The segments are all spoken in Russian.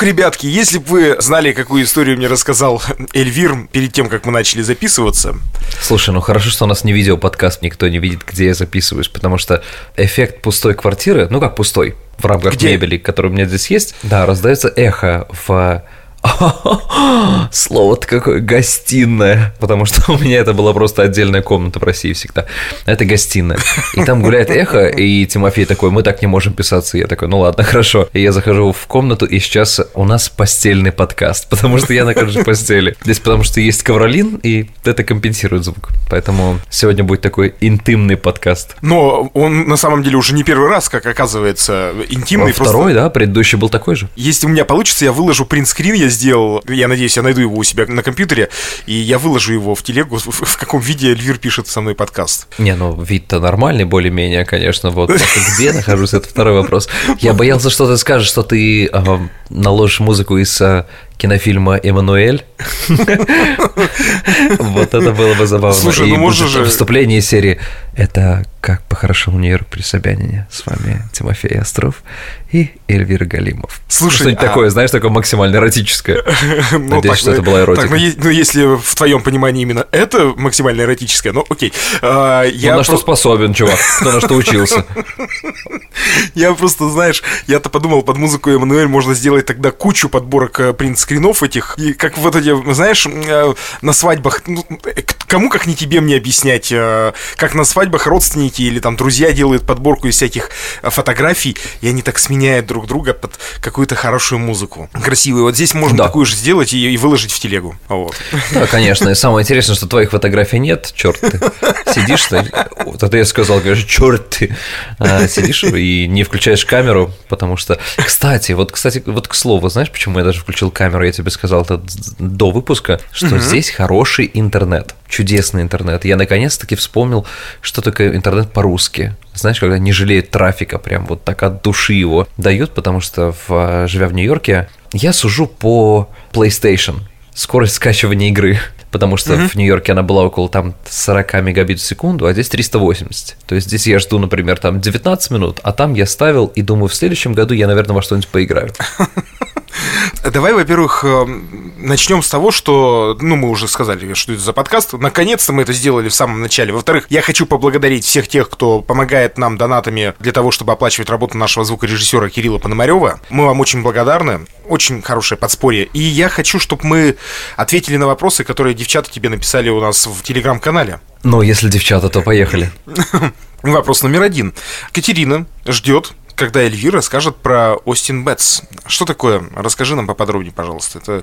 Ох, ребятки, если бы вы знали, какую историю мне рассказал Эльвир перед тем, как мы начали записываться. Слушай, ну хорошо, что у нас не видео-подкаст, никто не видит, где я записываюсь, потому что эффект пустой квартиры, ну как пустой, в рамках Где? мебели, которая у меня здесь есть, да, раздается эхо в Слово-то какое гостиная, потому что у меня это была просто отдельная комната в России всегда. Это гостиная. И там гуляет эхо, и Тимофей такой, мы так не можем писаться. И я такой, ну ладно, хорошо. И я захожу в комнату, и сейчас у нас постельный подкаст, потому что я нахожусь в постели. Здесь потому что есть ковролин, и это компенсирует звук. Поэтому сегодня будет такой интимный подкаст. Но он на самом деле уже не первый раз, как оказывается, интимный. Второй, да, предыдущий был такой же. Если у меня получится, я выложу принтскрин, я сделал, я надеюсь, я найду его у себя на компьютере, и я выложу его в телегу, в, каком виде Эльвир пишет со мной подкаст. Не, ну вид-то нормальный более-менее, конечно, вот. Где нахожусь, это второй вопрос. Я боялся, что ты скажешь, что ты э, наложишь музыку из э, кинофильма «Эммануэль». Вот это было бы забавно. Слушай, ну можно же- Вступление серии «Это как по-хорошему Нью-Йорк при Собянине». С вами Тимофей Остров и Эльвира Галимов. Слушай, Что-нибудь а- такое, знаешь, такое максимально эротическое. Ну, Надеюсь, что это была эротика. Ну, ну, если в твоем понимании именно это максимально эротическое, ну окей. А, я, Ну, на что способен, чувак, кто на что учился. я просто, знаешь, я-то подумал, под музыку Эммануэль можно сделать тогда кучу подборок э, принт-скринов этих, и как вот эти, знаешь, э, на свадьбах, ну, э, кому как не тебе мне объяснять, э, как на свадьбах родственники или там друзья делают подборку из всяких фотографий, и они так сменяют друг друга под какую-то хорошую музыку. Красивую. Вот здесь можно Да. такую же сделать и, и выложить в телегу. Вот. Да, конечно. И самое интересное, что твоих фотографий нет, черт ты. Сидишь, ты, вот это я сказал, говоришь, черт ты. А, сидишь и не включаешь камеру, потому что... Кстати, вот, кстати, вот к слову, знаешь, почему я даже включил камеру, я тебе сказал это до выпуска, что здесь хороший интернет, чудесный интернет. Я наконец-таки вспомнил, что такое интернет по-русски. Знаешь, когда не жалеет трафика, прям вот так от души его дают, потому что, в, живя в Нью-Йорке, я сужу по PlayStation, скорость скачивания игры. Потому что в Нью-Йорке она была около там 40 мегабит в секунду, а здесь 380. То есть здесь я жду, например, там 19 минут, а там я ставил и думаю, в следующем году я, наверное, во что-нибудь поиграю. Давай, во-первых, начнем с того, что, ну, мы уже сказали, что это за подкаст. Наконец-то мы это сделали в самом начале. Во-вторых, я хочу поблагодарить всех тех, кто помогает нам донатами для того, чтобы оплачивать работу нашего звукорежиссера Кирилла Пономарева. Мы вам очень благодарны. Очень хорошее подспорье. И я хочу, чтобы мы ответили на вопросы, которые девчата тебе написали у нас в телеграм-канале. Ну, если девчата, то поехали. Вопрос номер один. Катерина ждет, когда Эльвира скажет про Остин Бетс. Что такое? Расскажи нам поподробнее, пожалуйста. Это...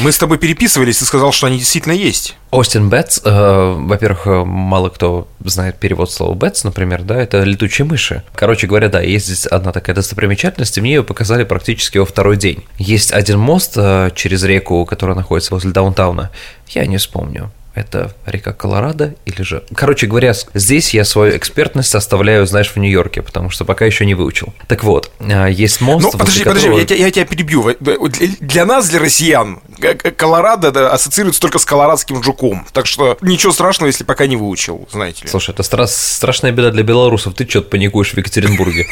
Мы с тобой переписывались, ты сказал, что они действительно есть. Остин Бэтс, э, во-первых, э, мало кто знает перевод слова Бэтс, например, да, это летучие мыши. Короче говоря, да, есть здесь одна такая достопримечательность, и мне ее показали практически во второй день. Есть один мост э, через реку, которая находится возле даунтауна, я не вспомню. Это река Колорадо или же... Короче говоря, здесь я свою экспертность оставляю, знаешь, в Нью-Йорке, потому что пока еще не выучил. Так вот, э, есть мост, Ну, подожди, подожди, которого- я, тебя, я тебя перебью. Для, нас, для россиян, к- к- Колорадо да, ассоциируется только с колорадским жуком. Так что ничего страшного, если пока не выучил, знаете ли. Слушай, это стра- страшная беда для белорусов. Ты что-то паникуешь в Екатеринбурге.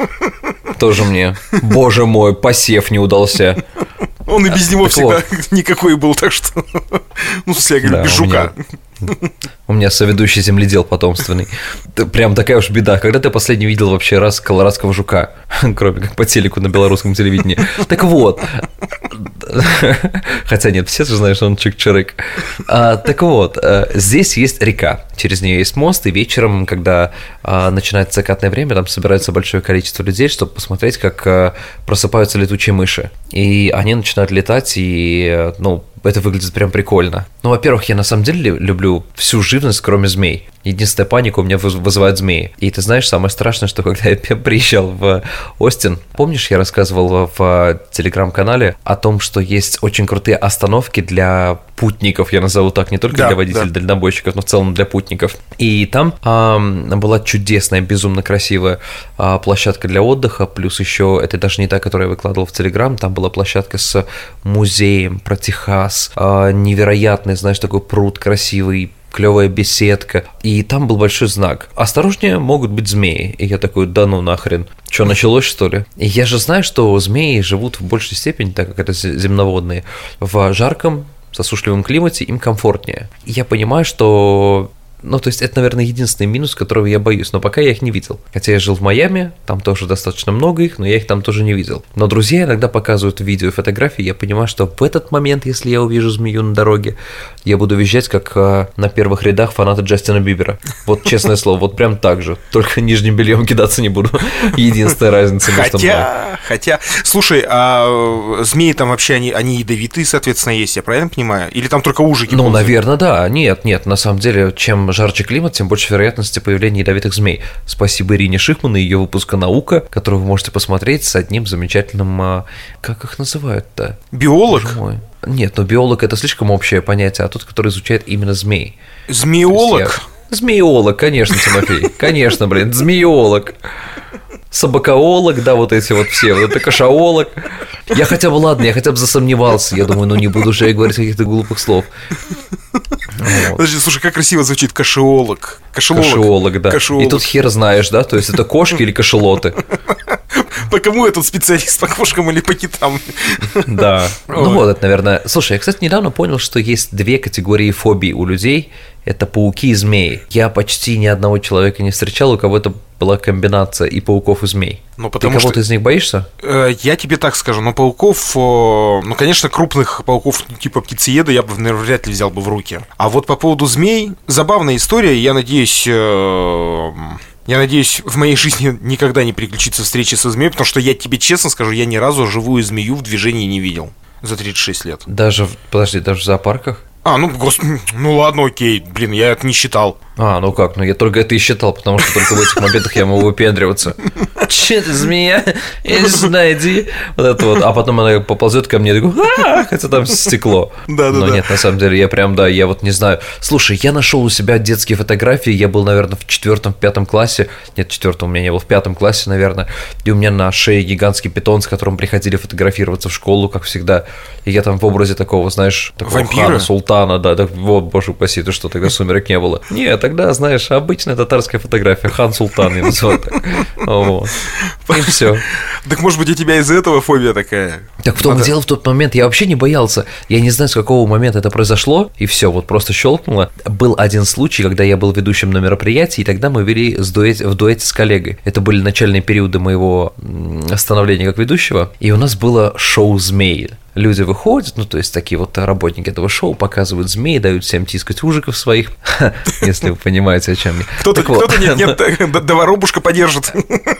Тоже мне. Боже мой, посев не удался. Он и без него так всегда никакой был, так что... Ну, в смысле, я говорю, без жука. У меня соведущий земледел потомственный. Прям такая уж беда. Когда ты последний видел вообще раз колорадского жука? Кроме как по телеку на белорусском телевидении. Так вот. Хотя нет, все же знают, что он чик-чирык. А, так вот, э, здесь есть река. Через нее есть мост, и вечером, когда а, начинается закатное время, там собирается большое количество людей, чтобы посмотреть, как а, просыпаются летучие мыши. И они начинают летать, и, э, ну, это выглядит прям прикольно. Ну, во-первых, я на самом деле люблю всю живность, кроме змей. Единственная паника у меня выз- вызывает змеи. И ты знаешь, самое страшное, что когда я приезжал в Остин, помнишь, я рассказывал в телеграм-канале о том, что есть очень крутые остановки для путников, я назову так, не только Да, для водителей, да. дальнобойщиков, но в целом для путников. И там ам, была чудесная, безумно красивая а, площадка для отдыха, плюс еще, это даже не та, которую я выкладывал в Телеграм, там была площадка с музеем про Техас, а, невероятный, знаешь, такой пруд красивый, клевая беседка, и там был большой знак. Осторожнее, могут быть змеи. И я такой, да ну нахрен. Что, началось, что ли? И я же знаю, что змеи живут в большей степени, так как это земноводные, в жарком засушливом климате им комфортнее. И я понимаю, что ну, то есть это, наверное, единственный минус, которого я боюсь, но пока я их не видел. Хотя я жил в Майами, там тоже достаточно много их, но я их там тоже не видел. Но друзья иногда показывают видео и фотографии, я понимаю, что в этот момент, если я увижу змею на дороге, я буду визжать, как э, на первых рядах фанаты Джастина Бибера. Вот честное слово, вот прям так же. Только нижним бельем кидаться не буду. Единственная разница между Хотя, хотя, слушай, а змеи там вообще, они, они ядовитые, соответственно, есть, я правильно понимаю? Или там только ужики? Ну, наверное, да. Нет, нет, на самом деле, чем жарче климат, тем больше вероятности появления ядовитых змей. Спасибо Ирине Шихман и ее выпуска «Наука», которую вы можете посмотреть с одним замечательным... А, как их называют-то? Биолог? Нет, но биолог – это слишком общее понятие, а тот, который изучает именно змей. Змеолог? Змеолог, конечно, Тимофей. Конечно, блин, змеолог собакоолог, да, вот эти вот все, вот это кошаолог. Я хотя бы, ладно, я хотя бы засомневался. Я думаю, ну не буду же я говорить каких-то глупых слов. Вот. Подожди, слушай, как красиво звучит кошеолог. Кошелолог. Кошеолог, да. Кошеолог. И тут хер знаешь, да, то есть это кошки или кошелоты. По кому этот специалист, по кошкам или по китам? Да. Ну вот, это, наверное... Слушай, я, кстати, недавно понял, что есть две категории фобий у людей. Это пауки и змеи. Я почти ни одного человека не встречал, у кого это была комбинация и пауков, и змей. Ну, потому Ты кого-то из них боишься? Э, я тебе так скажу, но пауков, э, ну, конечно, крупных пауков типа птицееда я бы, наверное, вряд ли взял бы в руки. А вот по поводу змей, забавная история, я надеюсь... Э, я надеюсь, в моей жизни никогда не приключится встреча со змеей, потому что я тебе честно скажу, я ни разу живую змею в движении не видел за 36 лет. Даже, подожди, даже в зоопарках? А, ну, гос... ну ладно, окей, блин, я это не считал. А, ну как, ну я только это и считал, потому что только в этих моментах я могу выпендриваться. Че ты, змея? Я не знаю, иди. Вот это вот. А потом она поползет ко мне, и такой, а, хотя там стекло. Да, да, Но нет, на самом деле, я прям, да, я вот не знаю. Слушай, я нашел у себя детские фотографии, я был, наверное, в четвертом, пятом классе. Нет, в четвертом у меня не был, в пятом классе, наверное. И у меня на шее гигантский питон, с которым приходили фотографироваться в школу, как всегда. И я там в образе такого, знаешь, такого Вампира? хана, султана, да, да, вот, боже упаси, ты что, тогда сумерек не было. Нет, тогда, знаешь, обычная татарская фотография, хан Султан, и называют так. Вот. И все. Так может быть у тебя из-за этого фобия такая? Так в том Надо... дело в тот момент, я вообще не боялся. Я не знаю, с какого момента это произошло, и все, вот просто щелкнуло. Был один случай, когда я был ведущим на мероприятии, и тогда мы вели с дуэт, в дуэте с коллегой. Это были начальные периоды моего становления как ведущего, и у нас было шоу «Змеи» люди выходят, ну, то есть такие вот работники этого шоу показывают змей, дают всем тискать ужиков своих, если вы понимаете, о чем я. Кто-то, кто-то нет, нет, доворобушка подержит.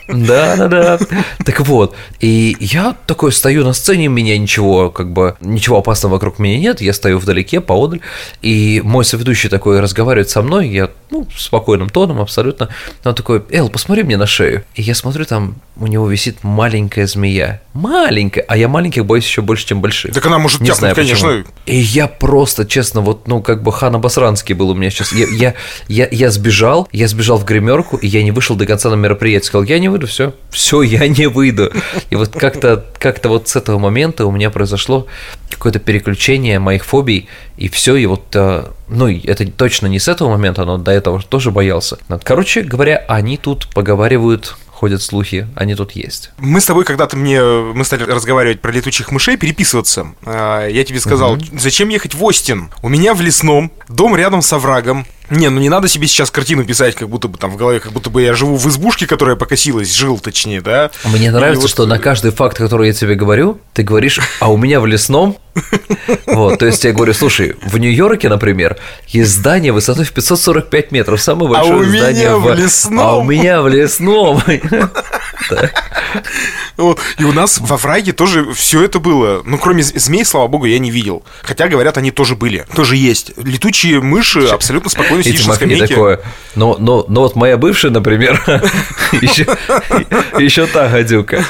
Да, да, да. Так вот, и я такой стою на сцене, у меня ничего, как бы, ничего опасного вокруг меня нет, я стою вдалеке, поодаль, и мой соведущий такой разговаривает со мной, я, ну, спокойным тоном абсолютно, он такой, Эл, посмотри мне на шею. И я смотрю, там у него висит маленькая змея. Маленькая, а я маленьких боюсь еще больше, чем больших. Так она может не знаю, конечно. Почему. И я просто, честно, вот, ну, как бы Хан Басранский был у меня сейчас. Я, я, я, я сбежал, я сбежал в гримерку, и я не вышел до конца на мероприятие. Сказал, я не выйду, все, все, я не выйду. И вот как-то как вот с этого момента у меня произошло какое-то переключение моих фобий, и все, и вот, э, ну, это точно не с этого момента, но до этого тоже боялся. Короче говоря, они тут поговаривают ходят слухи, они тут есть. Мы с тобой когда-то мне, мы стали разговаривать про летучих мышей, переписываться. А, я тебе сказал, угу. зачем ехать в Остин? У меня в лесном, дом рядом с оврагом, не, ну не надо себе сейчас картину писать, как будто бы там в голове, как будто бы я живу в избушке, которая покосилась, жил точнее, да. Мне нравится, вот... что на каждый факт, который я тебе говорю, ты говоришь, а у меня в лесном. Вот, то есть я говорю, слушай, в Нью-Йорке, например, есть здание высотой в 545 метров, самое большое а у здание меня в лесном. А у меня в лесном. Вот. И у нас во враге тоже все это было. Ну, кроме змей, слава богу, я не видел. Хотя, говорят, они тоже были. Тоже есть. Летучие мыши абсолютно спокойно сидишь на скамейке. такое. Но, но, но вот моя бывшая, например, еще та гадюка.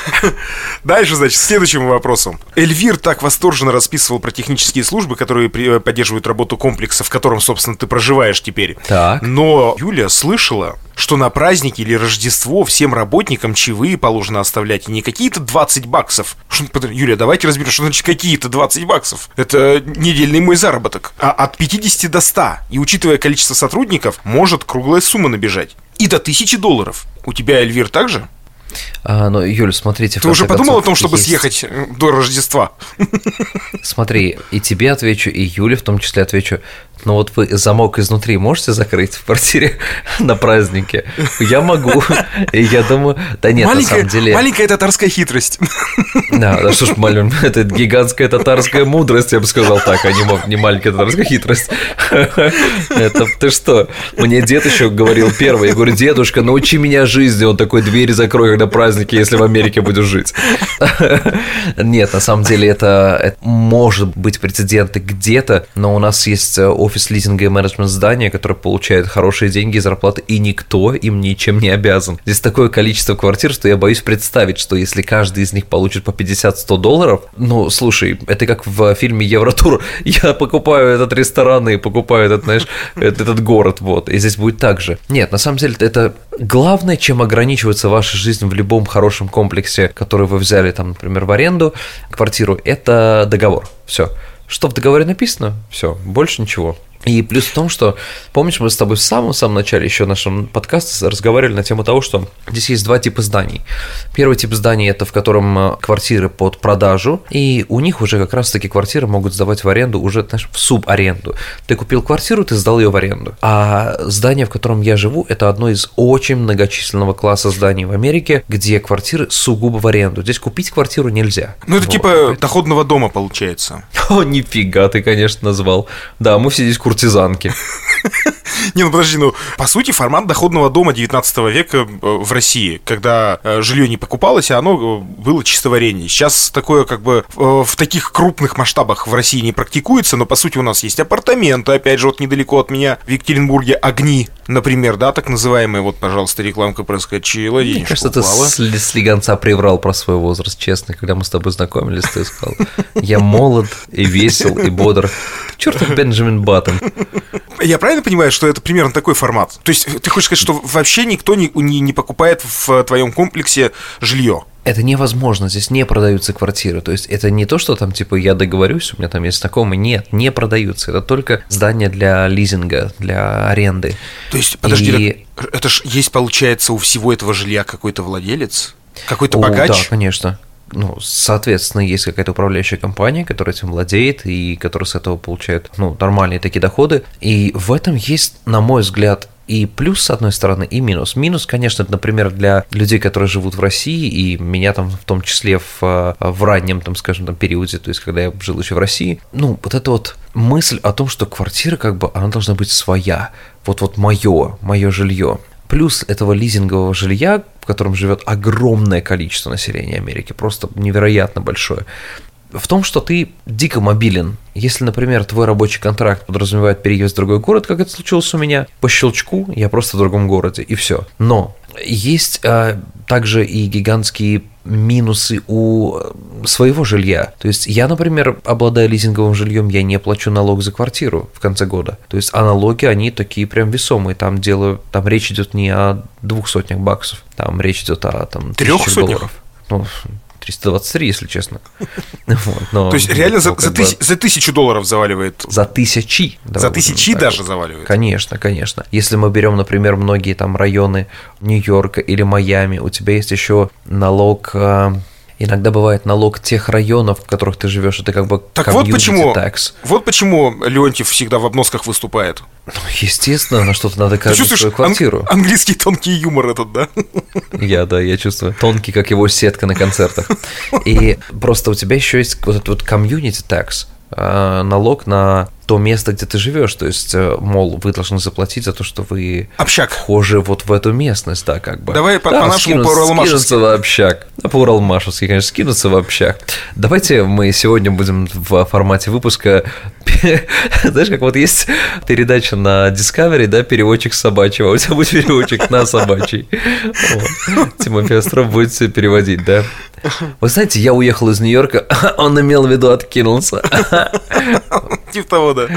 Дальше, значит, к следующему вопросу. Эльвир так восторженно расписывал про технические службы, которые при- поддерживают работу комплекса, в котором, собственно, ты проживаешь теперь. Так. Но Юля слышала, что на праздники или Рождество всем работникам чаевые положено оставлять, и не какие-то 20 баксов. Юля, давайте разберем, что значит какие-то 20 баксов. Это недельный мой заработок. А от 50 до 100. И учитывая количество сотрудников, может круглая сумма набежать. И до 1000 долларов. У тебя, Эльвир, также? А, ну, Юль, смотрите. в Ты уже подумал о концов, том, чтобы есть- съехать э, до Рождества? Смотри, и тебе отвечу, и Юле в том числе отвечу. Но вот вы замок изнутри можете закрыть в квартире на празднике? Я могу. И я думаю, да нет, на маленькая, самом деле... маленькая татарская хитрость. Да, да что ж, малюм, это гигантская татарская мудрость, я бы сказал так, а не, не маленькая татарская хитрость. Это ты что? Мне дед еще говорил первый, я говорю, дедушка, научи меня жизни, он такой, двери закрой, когда праздники, если в Америке буду жить. Нет, на самом деле это, это может быть прецеденты где-то, но у нас есть э, офис лизинга и менеджмент здания, который получает хорошие деньги и зарплаты, и никто им ничем не обязан. Здесь такое количество квартир, что я боюсь представить, что если каждый из них получит по 50-100 долларов, ну, слушай, это как в фильме Евротур, я покупаю этот ресторан и покупаю этот, знаешь, этот город, вот, и здесь будет так же. Нет, на самом деле это главное, чем ограничивается ваша жизнь в любом хорошем комплексе, который вы взяли, там, например, в аренду, квартиру, это договор, все. Что в договоре написано, все, больше ничего. И плюс в том, что, помнишь, мы с тобой в самом-самом начале еще нашем подкасте разговаривали на тему того, что здесь есть два типа зданий. Первый тип зданий – это в котором э, квартиры под продажу, и у них уже как раз-таки квартиры могут сдавать в аренду уже, знаешь, в субаренду. Ты купил квартиру, ты сдал ее в аренду. А здание, в котором я живу, это одно из очень многочисленного класса зданий в Америке, где квартиры сугубо в аренду. Здесь купить квартиру нельзя. Ну, это Вот. типа доходного дома получается. О, нифига ты, конечно, назвал. Да, мы все здесь куртизанки. Не, ну подожди, ну, по сути, формат доходного дома 19 века э, в России, когда э, жилье не покупалось, а оно э, было чисто в аренде. Сейчас такое, как бы, в таких крупных масштабах в России не практикуется, но, по сути, у нас есть апартаменты, опять же, вот недалеко от меня, в Екатеринбурге, огни, например, да, так называемые, вот, пожалуйста, рекламка проскочила, Мне кажется, ты с, с легонца приврал про свой возраст, честно, когда мы с тобой знакомились, ты сказал, я молод и весел и бодр. Черт, Бенджамин Баттон. Я правильно понимаю, что это примерно такой формат? То есть ты хочешь сказать, что вообще никто не, не, не покупает в твоем комплексе жилье? Это невозможно, здесь не продаются квартиры. То есть это не то, что там типа я договорюсь, у меня там есть знакомый. Нет, не продаются. Это только здания для лизинга, для аренды. То есть, подожди, И- это ж есть, получается, у всего этого жилья какой-то владелец? Какой-то О, богач? Да, конечно. Ну, соответственно, есть какая-то управляющая компания, которая этим владеет и которая с этого получает ну, нормальные такие доходы. И в этом есть, на мой взгляд, и плюс с одной стороны, и минус. Минус, конечно, это, например, для людей, которые живут в России, и меня там в том числе в, э, в раннем, там, скажем, там, периоде, то есть когда я жил еще в России, ну, вот эта вот мысль о том, что квартира, как бы, она должна быть своя. Вот-вот мое, мое жилье. Плюс этого лизингового жилья, в котором живет огромное количество населения Америки, просто невероятно большое, в том, что ты дико мобилен. Если, например, твой рабочий контракт подразумевает переезд в другой город, как это случилось у меня, по щелчку я просто в другом городе, и все. Но есть а, также и гигантские минусы у э, своего жилья. То есть я, например, обладая лизинговым жильем, я не плачу налог за квартиру в конце года. То есть а налоги, они такие прям весомые. Там дело, там речь идет не о двух сотнях баксов, там речь идет о там, Трех сотнях? долларов. Ну, 323, если честно. Вот, но, То есть реально за, ну, за бы тысяч- за тысячу долларов заваливает. за тысячи. За будем тысячи даже заваливает. Конечно, конечно. Если мы берем, например, многие там районы Нью-Йорка или Майами, у тебя есть еще налог. Иногда бывает налог тех районов, в которых ты живешь, это как бы Так вот почему, tax. вот почему Леонтьев всегда в обносках выступает. Ну, естественно, на что-то надо каждую свою ан- квартиру. английский тонкий юмор этот, да? Я, да, я чувствую. Тонкий, как его сетка на концертах. И просто у тебя еще есть вот этот вот tax, а, налог на то место, где ты живешь. То есть, э, мол, вы должны заплатить за то, что вы Общак. вхожи вот в эту местность, да, как бы. Давай по, да, по нашему по Скинуться в общак. Да, по Уралмашевски, конечно, скинуться в общак. Давайте мы сегодня будем в формате выпуска знаешь, как вот есть передача на Discovery, да, переводчик собачьего, у тебя будет переводчик на собачий. Тимофей Остров будет все переводить, да. Вы знаете, я уехал из Нью-Йорка, он имел в виду откинулся. Типа того, да.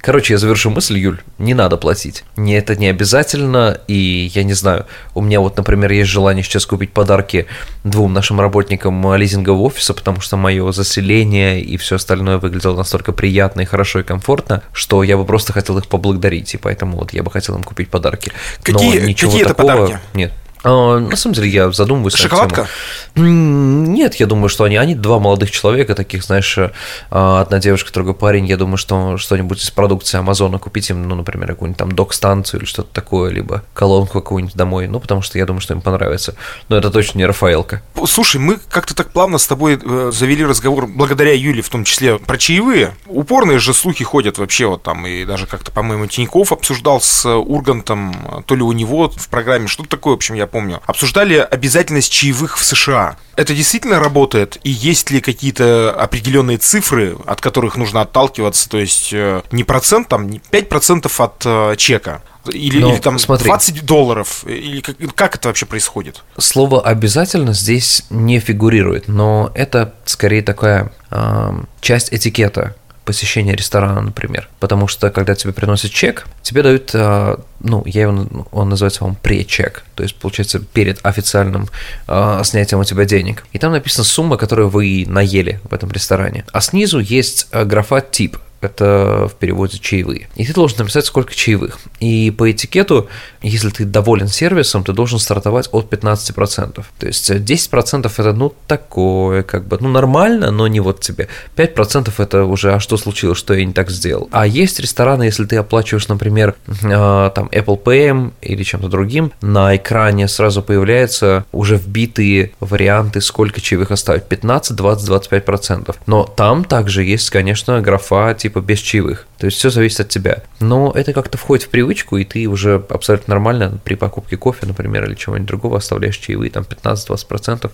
Короче, я завершу мысль, Юль, не надо платить. Не, это не обязательно, и я не знаю, у меня вот, например, есть желание сейчас купить подарки двум нашим работникам лизингового офиса, потому что мое заселение и все остальное выглядело настолько приятно и хорошо и комфортно, что я бы просто хотел их поблагодарить, и поэтому вот я бы хотел им купить подарки. Но Какие- ничего какие это такого подарки? Нет. А, на самом деле я задумываюсь. Шоколадка? Нет, я думаю, что они, они два молодых человека, таких, знаешь, э, одна девушка, другой парень. Я думаю, что что-нибудь из продукции Амазона купить им, ну, например, какую-нибудь там док-станцию или что-то такое, либо колонку какую-нибудь домой, ну, потому что я думаю, что им понравится. Но это точно не Рафаэлка. Слушай, мы как-то так плавно с тобой э, завели разговор, благодаря Юле в том числе, про чаевые. Упорные же слухи ходят вообще вот там, и даже как-то, по-моему, Тиньков обсуждал с э, Ургантом, э, то ли у него в программе, что-то такое, в общем, я помню. Обсуждали обязательность чаевых в США. Это действительно работает? И есть ли какие-то определенные цифры, от которых нужно отталкиваться? То есть э, не процент, там, не 5% от э, чека? Или, Ну, или там смотри. 20 долларов? Или как, как это вообще происходит? Слово обязательно здесь не фигурирует, но это скорее такая ам, часть этикета посещения ресторана, например. Потому что, когда тебе приносят чек, тебе дают, а, ну, я его, он называется, по пречек, то есть, получается, перед официальным а, снятием у тебя денег. И там написана сумма, которую вы наели в этом ресторане. А снизу есть а, графа «тип», это в переводе чаевые. И ты должен написать, сколько чаевых. И по этикету, если ты доволен сервисом, ты должен стартовать от 15%. То есть э, 10% это, ну, такое, как бы, ну, нормально, но не вот тебе. 5% это уже, а что случилось, что я не так сделал. А есть рестораны, если ты оплачиваешь, например, э, там Apple Pay или чем-то другим, на экране сразу появляются уже вбитые варианты, сколько чаевых оставить. 15, 20, 25%. Но там также есть, конечно, графа типа без чаевых. То есть все зависит от тебя. Но это как-то входит в привычку, и ты уже абсолютно нормально при покупке кофе, например, или чего-нибудь другого оставляешь чаевые, там 15-20%.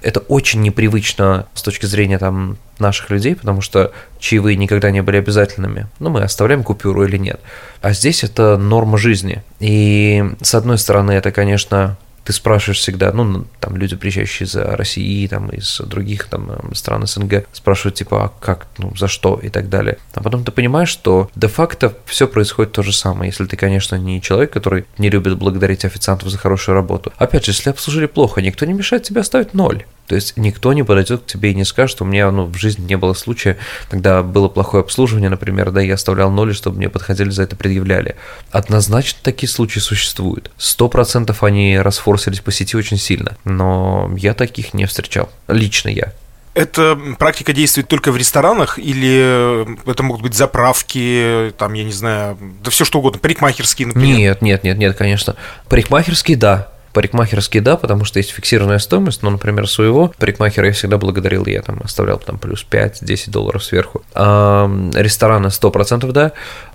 Это очень непривычно с точки зрения там наших людей, потому что чаевые никогда не были обязательными. Ну, мы оставляем купюру или нет. А здесь это норма жизни. И с одной стороны, это, конечно, ты спрашиваешь всегда, ну, там люди, приезжающие из России, там, из других там эм, стран СНГ, спрашивают, типа, а как, ну, за что и так далее. А потом ты понимаешь, что де-факто все происходит то же самое, если ты, конечно, не человек, который не любит благодарить официантов за хорошую работу. Опять же, если обслужили плохо, никто не мешает тебе оставить ноль. То есть никто не подойдет к тебе и не скажет, что у меня ну, в жизни не было случая, когда было плохое обслуживание, например, да, я оставлял ноль, чтобы мне подходили за это предъявляли. Однозначно такие случаи существуют. Сто процентов они расфорсились по сети очень сильно, но я таких не встречал. Лично я. Эта практика действует только в ресторанах или это могут быть заправки, там, я не знаю, да все что угодно, парикмахерские, например? Нет, нет, нет, нет, конечно. Парикмахерские, да. Парикмахерские, да, потому что есть фиксированная стоимость, но, например, своего парикмахера я всегда благодарил, я там оставлял там плюс 5-10 долларов сверху. А рестораны 100% да,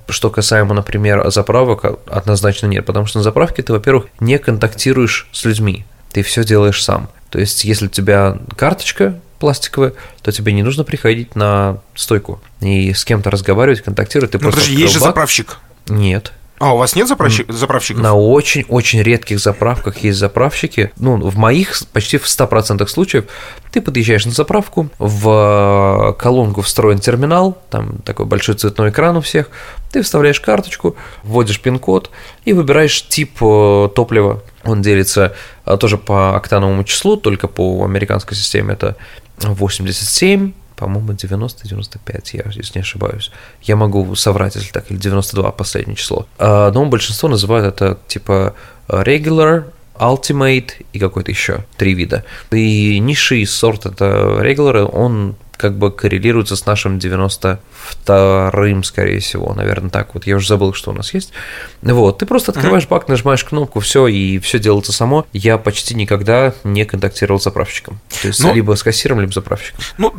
что касаемо, например, заправок, однозначно нет, потому что на заправке ты, во-первых, не контактируешь с людьми, ты все делаешь сам. То есть, если у тебя карточка пластиковая, то тебе не нужно приходить на стойку и с кем-то разговаривать, контактировать. Ты Ну, просто подожди, есть же бак. заправщик. Нет. А, у вас нет заправщик- заправщиков? На очень-очень редких заправках есть заправщики. Ну, в моих почти в 100% случаев ты подъезжаешь на заправку, в колонку встроен терминал, там такой большой цветной экран у всех, ты вставляешь карточку, вводишь пин-код и выбираешь тип э, топлива. Он делится э, тоже по октановому числу, только по американской системе это 87, по-моему, 90-95, я здесь не ошибаюсь. Я могу соврать, если так, или 92 последнее число. А, Но большинство называют это типа regular, ultimate и какой-то еще, три вида. И низший сорт это regular, он как бы коррелируется с нашим 92-м, скорее всего, наверное, так вот. Я уже забыл, что у нас есть. Вот, ты просто открываешь бак, нажимаешь кнопку, все, и все делается само. Я почти никогда не контактировал с заправщиком. То есть, ну, либо с кассиром, либо с заправщиком. Ну,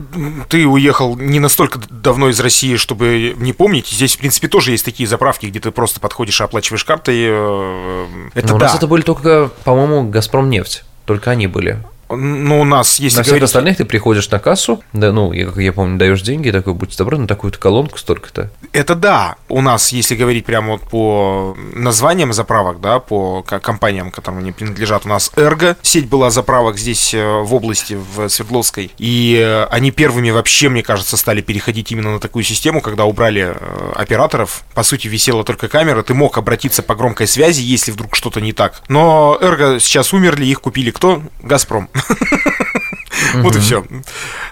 ты уехал не настолько давно из России, чтобы не помнить. Здесь, в принципе, тоже есть такие заправки, где ты просто подходишь и оплачиваешь картой. Э, это Но ну, да. У нас это были только, по-моему, Газпром нефть. Только они были. Ну, у нас, есть. На всех остальных ты приходишь на кассу, да, ну, я, как я помню, даешь деньги, такой, будьте добры, на такую-то колонку столько-то. Это да. У нас, если говорить прямо вот по названиям заправок, да, по компаниям, которым они принадлежат, у нас Эрго, сеть была заправок здесь э, в области, в Свердловской, и э, они первыми вообще, мне кажется, стали переходить именно на такую систему, когда убрали э, операторов. По сути, висела только камера, ты мог обратиться по громкой связи, если вдруг что-то не так. Но Эрго сейчас умерли, их купили кто? Газпром. Вот и все.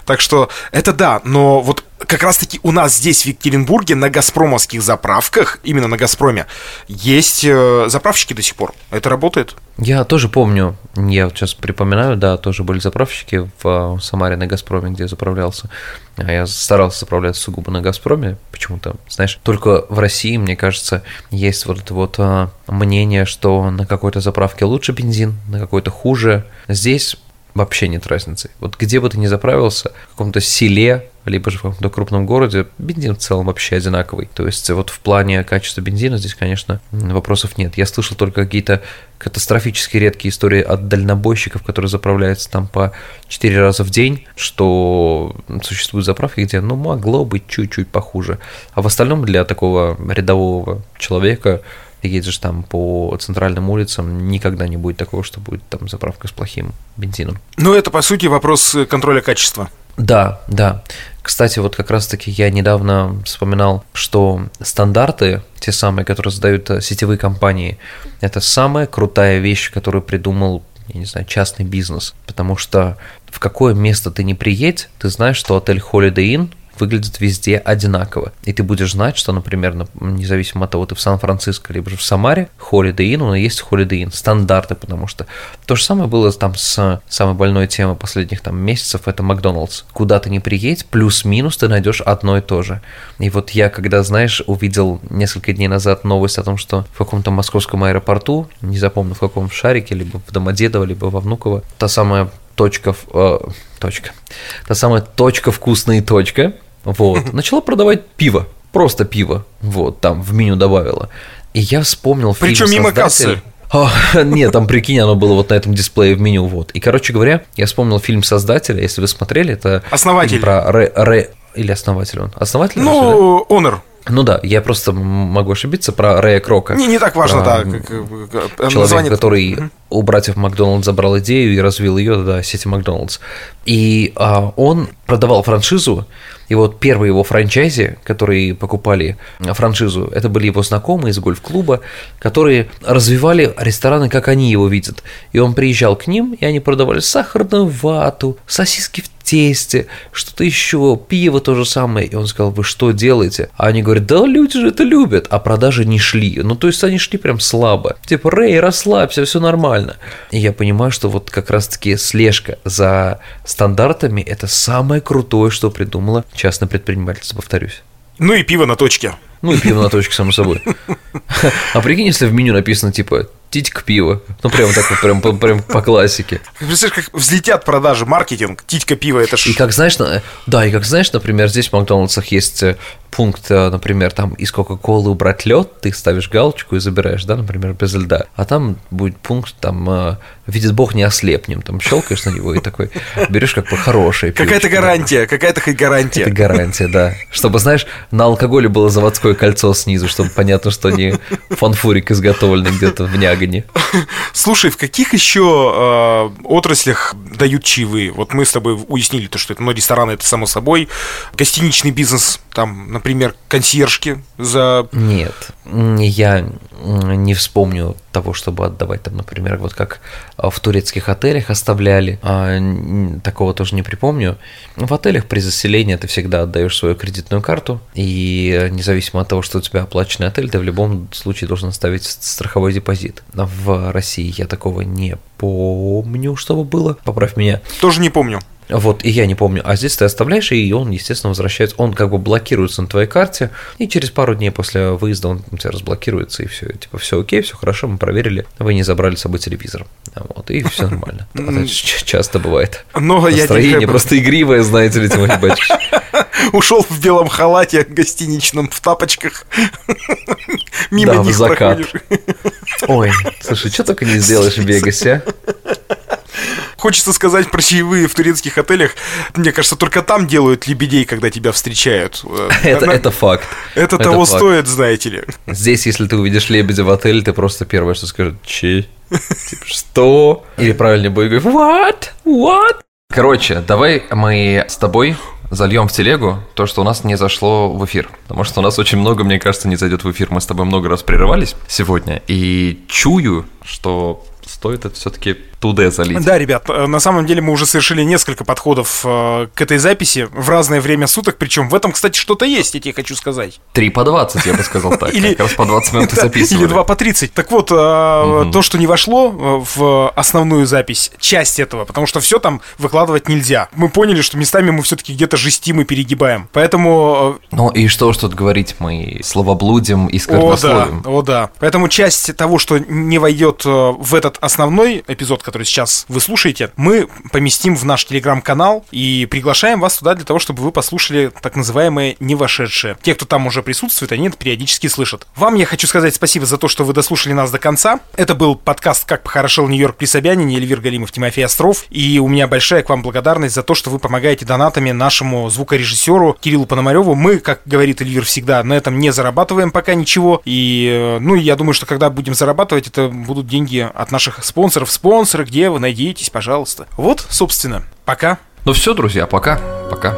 Так что это да, но вот как раз-таки у нас здесь, в Екатеринбурге, на газпромовских заправках, именно на Газпроме, есть э, заправщики до сих пор. Это работает? Я тоже помню, я вот сейчас припоминаю, да, тоже были заправщики в э, Самаре на Газпроме, где я заправлялся. А я старался заправляться сугубо на Газпроме, почему-то, знаешь, только в России, мне кажется, есть вот это вот э, мнение, что на какой-то заправке лучше бензин, на какой-то хуже. Здесь вообще нет разницы. Вот где бы ты ни заправился, в каком-то селе, либо же в каком-то крупном городе, бензин в целом вообще одинаковый. То есть вот в плане качества бензина здесь, конечно, вопросов нет. Я слышал только какие-то катастрофически редкие истории от дальнобойщиков, которые заправляются там по 4 раза в день, что существуют заправки, где, ну, могло быть чуть-чуть похуже. А в остальном для такого рядового человека ты едешь там по центральным улицам, никогда не будет такого, что будет там заправка с плохим бензином. Ну, это, по сути, вопрос контроля качества. Да, да. Кстати, вот как раз-таки я недавно вспоминал, что стандарты, те самые, которые задают э, сетевые компании, это самая крутая вещь, которую придумал я не знаю, частный бизнес. Потому что в какое место ты не приедь, ты знаешь, что отель Holiday Inn выглядит везде одинаково. И ты будешь знать, что, например, независимо от того, ты в Сан-Франциско либо в Самаре, Holiday Inn, он и есть Holiday Inn, стандарты, потому что то же самое было там с самой больной темой последних там месяцев, это Макдоналдс. Куда ты не приедь, плюс-минус ты найдешь одно и то же. И вот я, когда, знаешь, увидел несколько дней назад новость о том, что в каком-то московском аэропорту, не запомню в каком в Шарике, либо в Домодедово, либо во Внуково, та самая точка, э, точка, та самая точка вкусная точка, вот, начала продавать пиво, просто пиво, вот, там в меню добавила. И я вспомнил фильм Причем мимо кассы. О, нет, там, прикинь, оно было вот на этом дисплее в меню, вот. И, короче говоря, я вспомнил фильм создателя, если вы смотрели, это... Основатель. Про Ре... Ре... Или основатель он? Основатель? Ну, Honor. Ну да, я просто могу ошибиться про Рэя Крока. Не, не так важно, да. Человек, название... который у братьев Макдоналд забрал идею и развил ее, да, сети Макдоналдс. И а, он продавал франшизу, и вот первые его франчайзи, которые покупали франшизу, это были его знакомые из гольф-клуба, которые развивали рестораны, как они его видят. И он приезжал к ним, и они продавали сахарную вату, сосиски в тесте, что-то еще, пиво то же самое. И он сказал, вы что делаете? А они говорят, да люди же это любят, а продажи не шли. Ну, то есть они шли прям слабо. Типа, Рэй, расслабься, все нормально. И я понимаю, что вот как раз-таки слежка за стандартами – это самое крутое, что придумала частное предпринимательство, повторюсь. Ну и пиво на точке. Ну и пиво на точке, само собой. А прикинь, если в меню написано, типа, титька пива. Ну, прям так вот, прям, прям по классике. Представляешь, как взлетят продажи, маркетинг, титька пива, это ж... И как знаешь, да, и как знаешь, например, здесь в Макдональдсах есть э, пункт, э, например, там из Кока-Колы убрать лед, ты ставишь галочку и забираешь, да, например, без льда. А там будет пункт, там, э, видит Бог, не ослепнем, там щелкаешь на него и такой берешь как бы хорошее Какая-то гарантия, какая-то хоть гарантия. Это гарантия, да. Чтобы, знаешь, на алкоголе было заводское кольцо снизу, чтобы понятно, что не фанфурик изготовленный где-то в Нягане. Слушай, в каких еще э, отраслях дают чаевые? Вот мы с тобой уяснили то, что это, ну, рестораны, это само собой. Гостиничный бизнес, там, например, консьержки за... Нет, я не вспомню того, чтобы отдавать там, например, вот как в турецких отелях оставляли, а, такого тоже не припомню. В отелях при заселении ты всегда отдаешь свою кредитную карту, и независимо от того, что у тебя оплаченный отель, ты в любом случае должен ставить страховой депозит. В России я такого не помню, чтобы было. Поправь меня. Тоже не помню. Вот, и я не помню. А здесь ты оставляешь, и он, естественно, возвращается. Он как бы блокируется на твоей карте, и через пару дней после выезда он у тебя разблокируется, и все. Типа, все окей, все хорошо, мы проверили, вы не забрали с собой телевизор. Вот, и все нормально. Часто бывает. Но Настроение просто игривое, знаете ли, Тимофей Батькович. Ушел в белом халате гостиничном, в тапочках. Мимо да, них в закат. Ой, слушай, что только не сделаешь в Вегасе, Хочется сказать про чаевые в турецких отелях. Мне кажется, только там делают лебедей, когда тебя встречают. Это, На... это факт. Это, это того факт. стоит, знаете ли. Здесь, если ты увидишь лебедя в отеле, ты просто первое, что скажешь, че? Типа, что? Или правильно будет говорить, what? What? Короче, давай мы с тобой зальем в телегу то, что у нас не зашло в эфир. Потому что у нас очень много, мне кажется, не зайдет в эфир. Мы с тобой много раз прерывались сегодня. И чую, что стоит это все-таки туда залить. Да, ребят, э, на самом деле мы уже совершили несколько подходов э, к этой записи в разное время суток, причем в этом, кстати, что-то есть, я тебе хочу сказать. Три по 20, я бы сказал так. Или, как раз по 20 минут записывали. Или два по 30. Так вот, угу. то, что не вошло в основную запись, часть этого, потому что все там выкладывать нельзя. Мы поняли, что местами мы все-таки где-то жестим и перегибаем. Поэтому... Ну и что уж тут говорить, мы словоблудим и сквернословим. О да, о да. Поэтому часть того, что не войдет в этот основной эпизод, который сейчас вы слушаете, мы поместим в наш телеграм-канал и приглашаем вас туда для того, чтобы вы послушали так называемые не вошедшие. Те, кто там уже присутствует, они это периодически слышат. Вам я хочу сказать спасибо за то, что вы дослушали нас до конца. Это был подкаст «Как похорошел Нью-Йорк при Собянине», Эльвир Галимов, Тимофей Остров. И у меня большая к вам благодарность за то, что вы помогаете донатами нашему звукорежиссеру Кириллу Пономареву. Мы, как говорит Эльвир всегда, на этом не зарабатываем пока ничего. И, э, ну, я думаю, что когда будем зарабатывать, это будут деньги от наших спонсоров. Спонсоры, где вы найдитесь, пожалуйста. Вот, собственно, пока. Ну все, друзья, пока. Пока.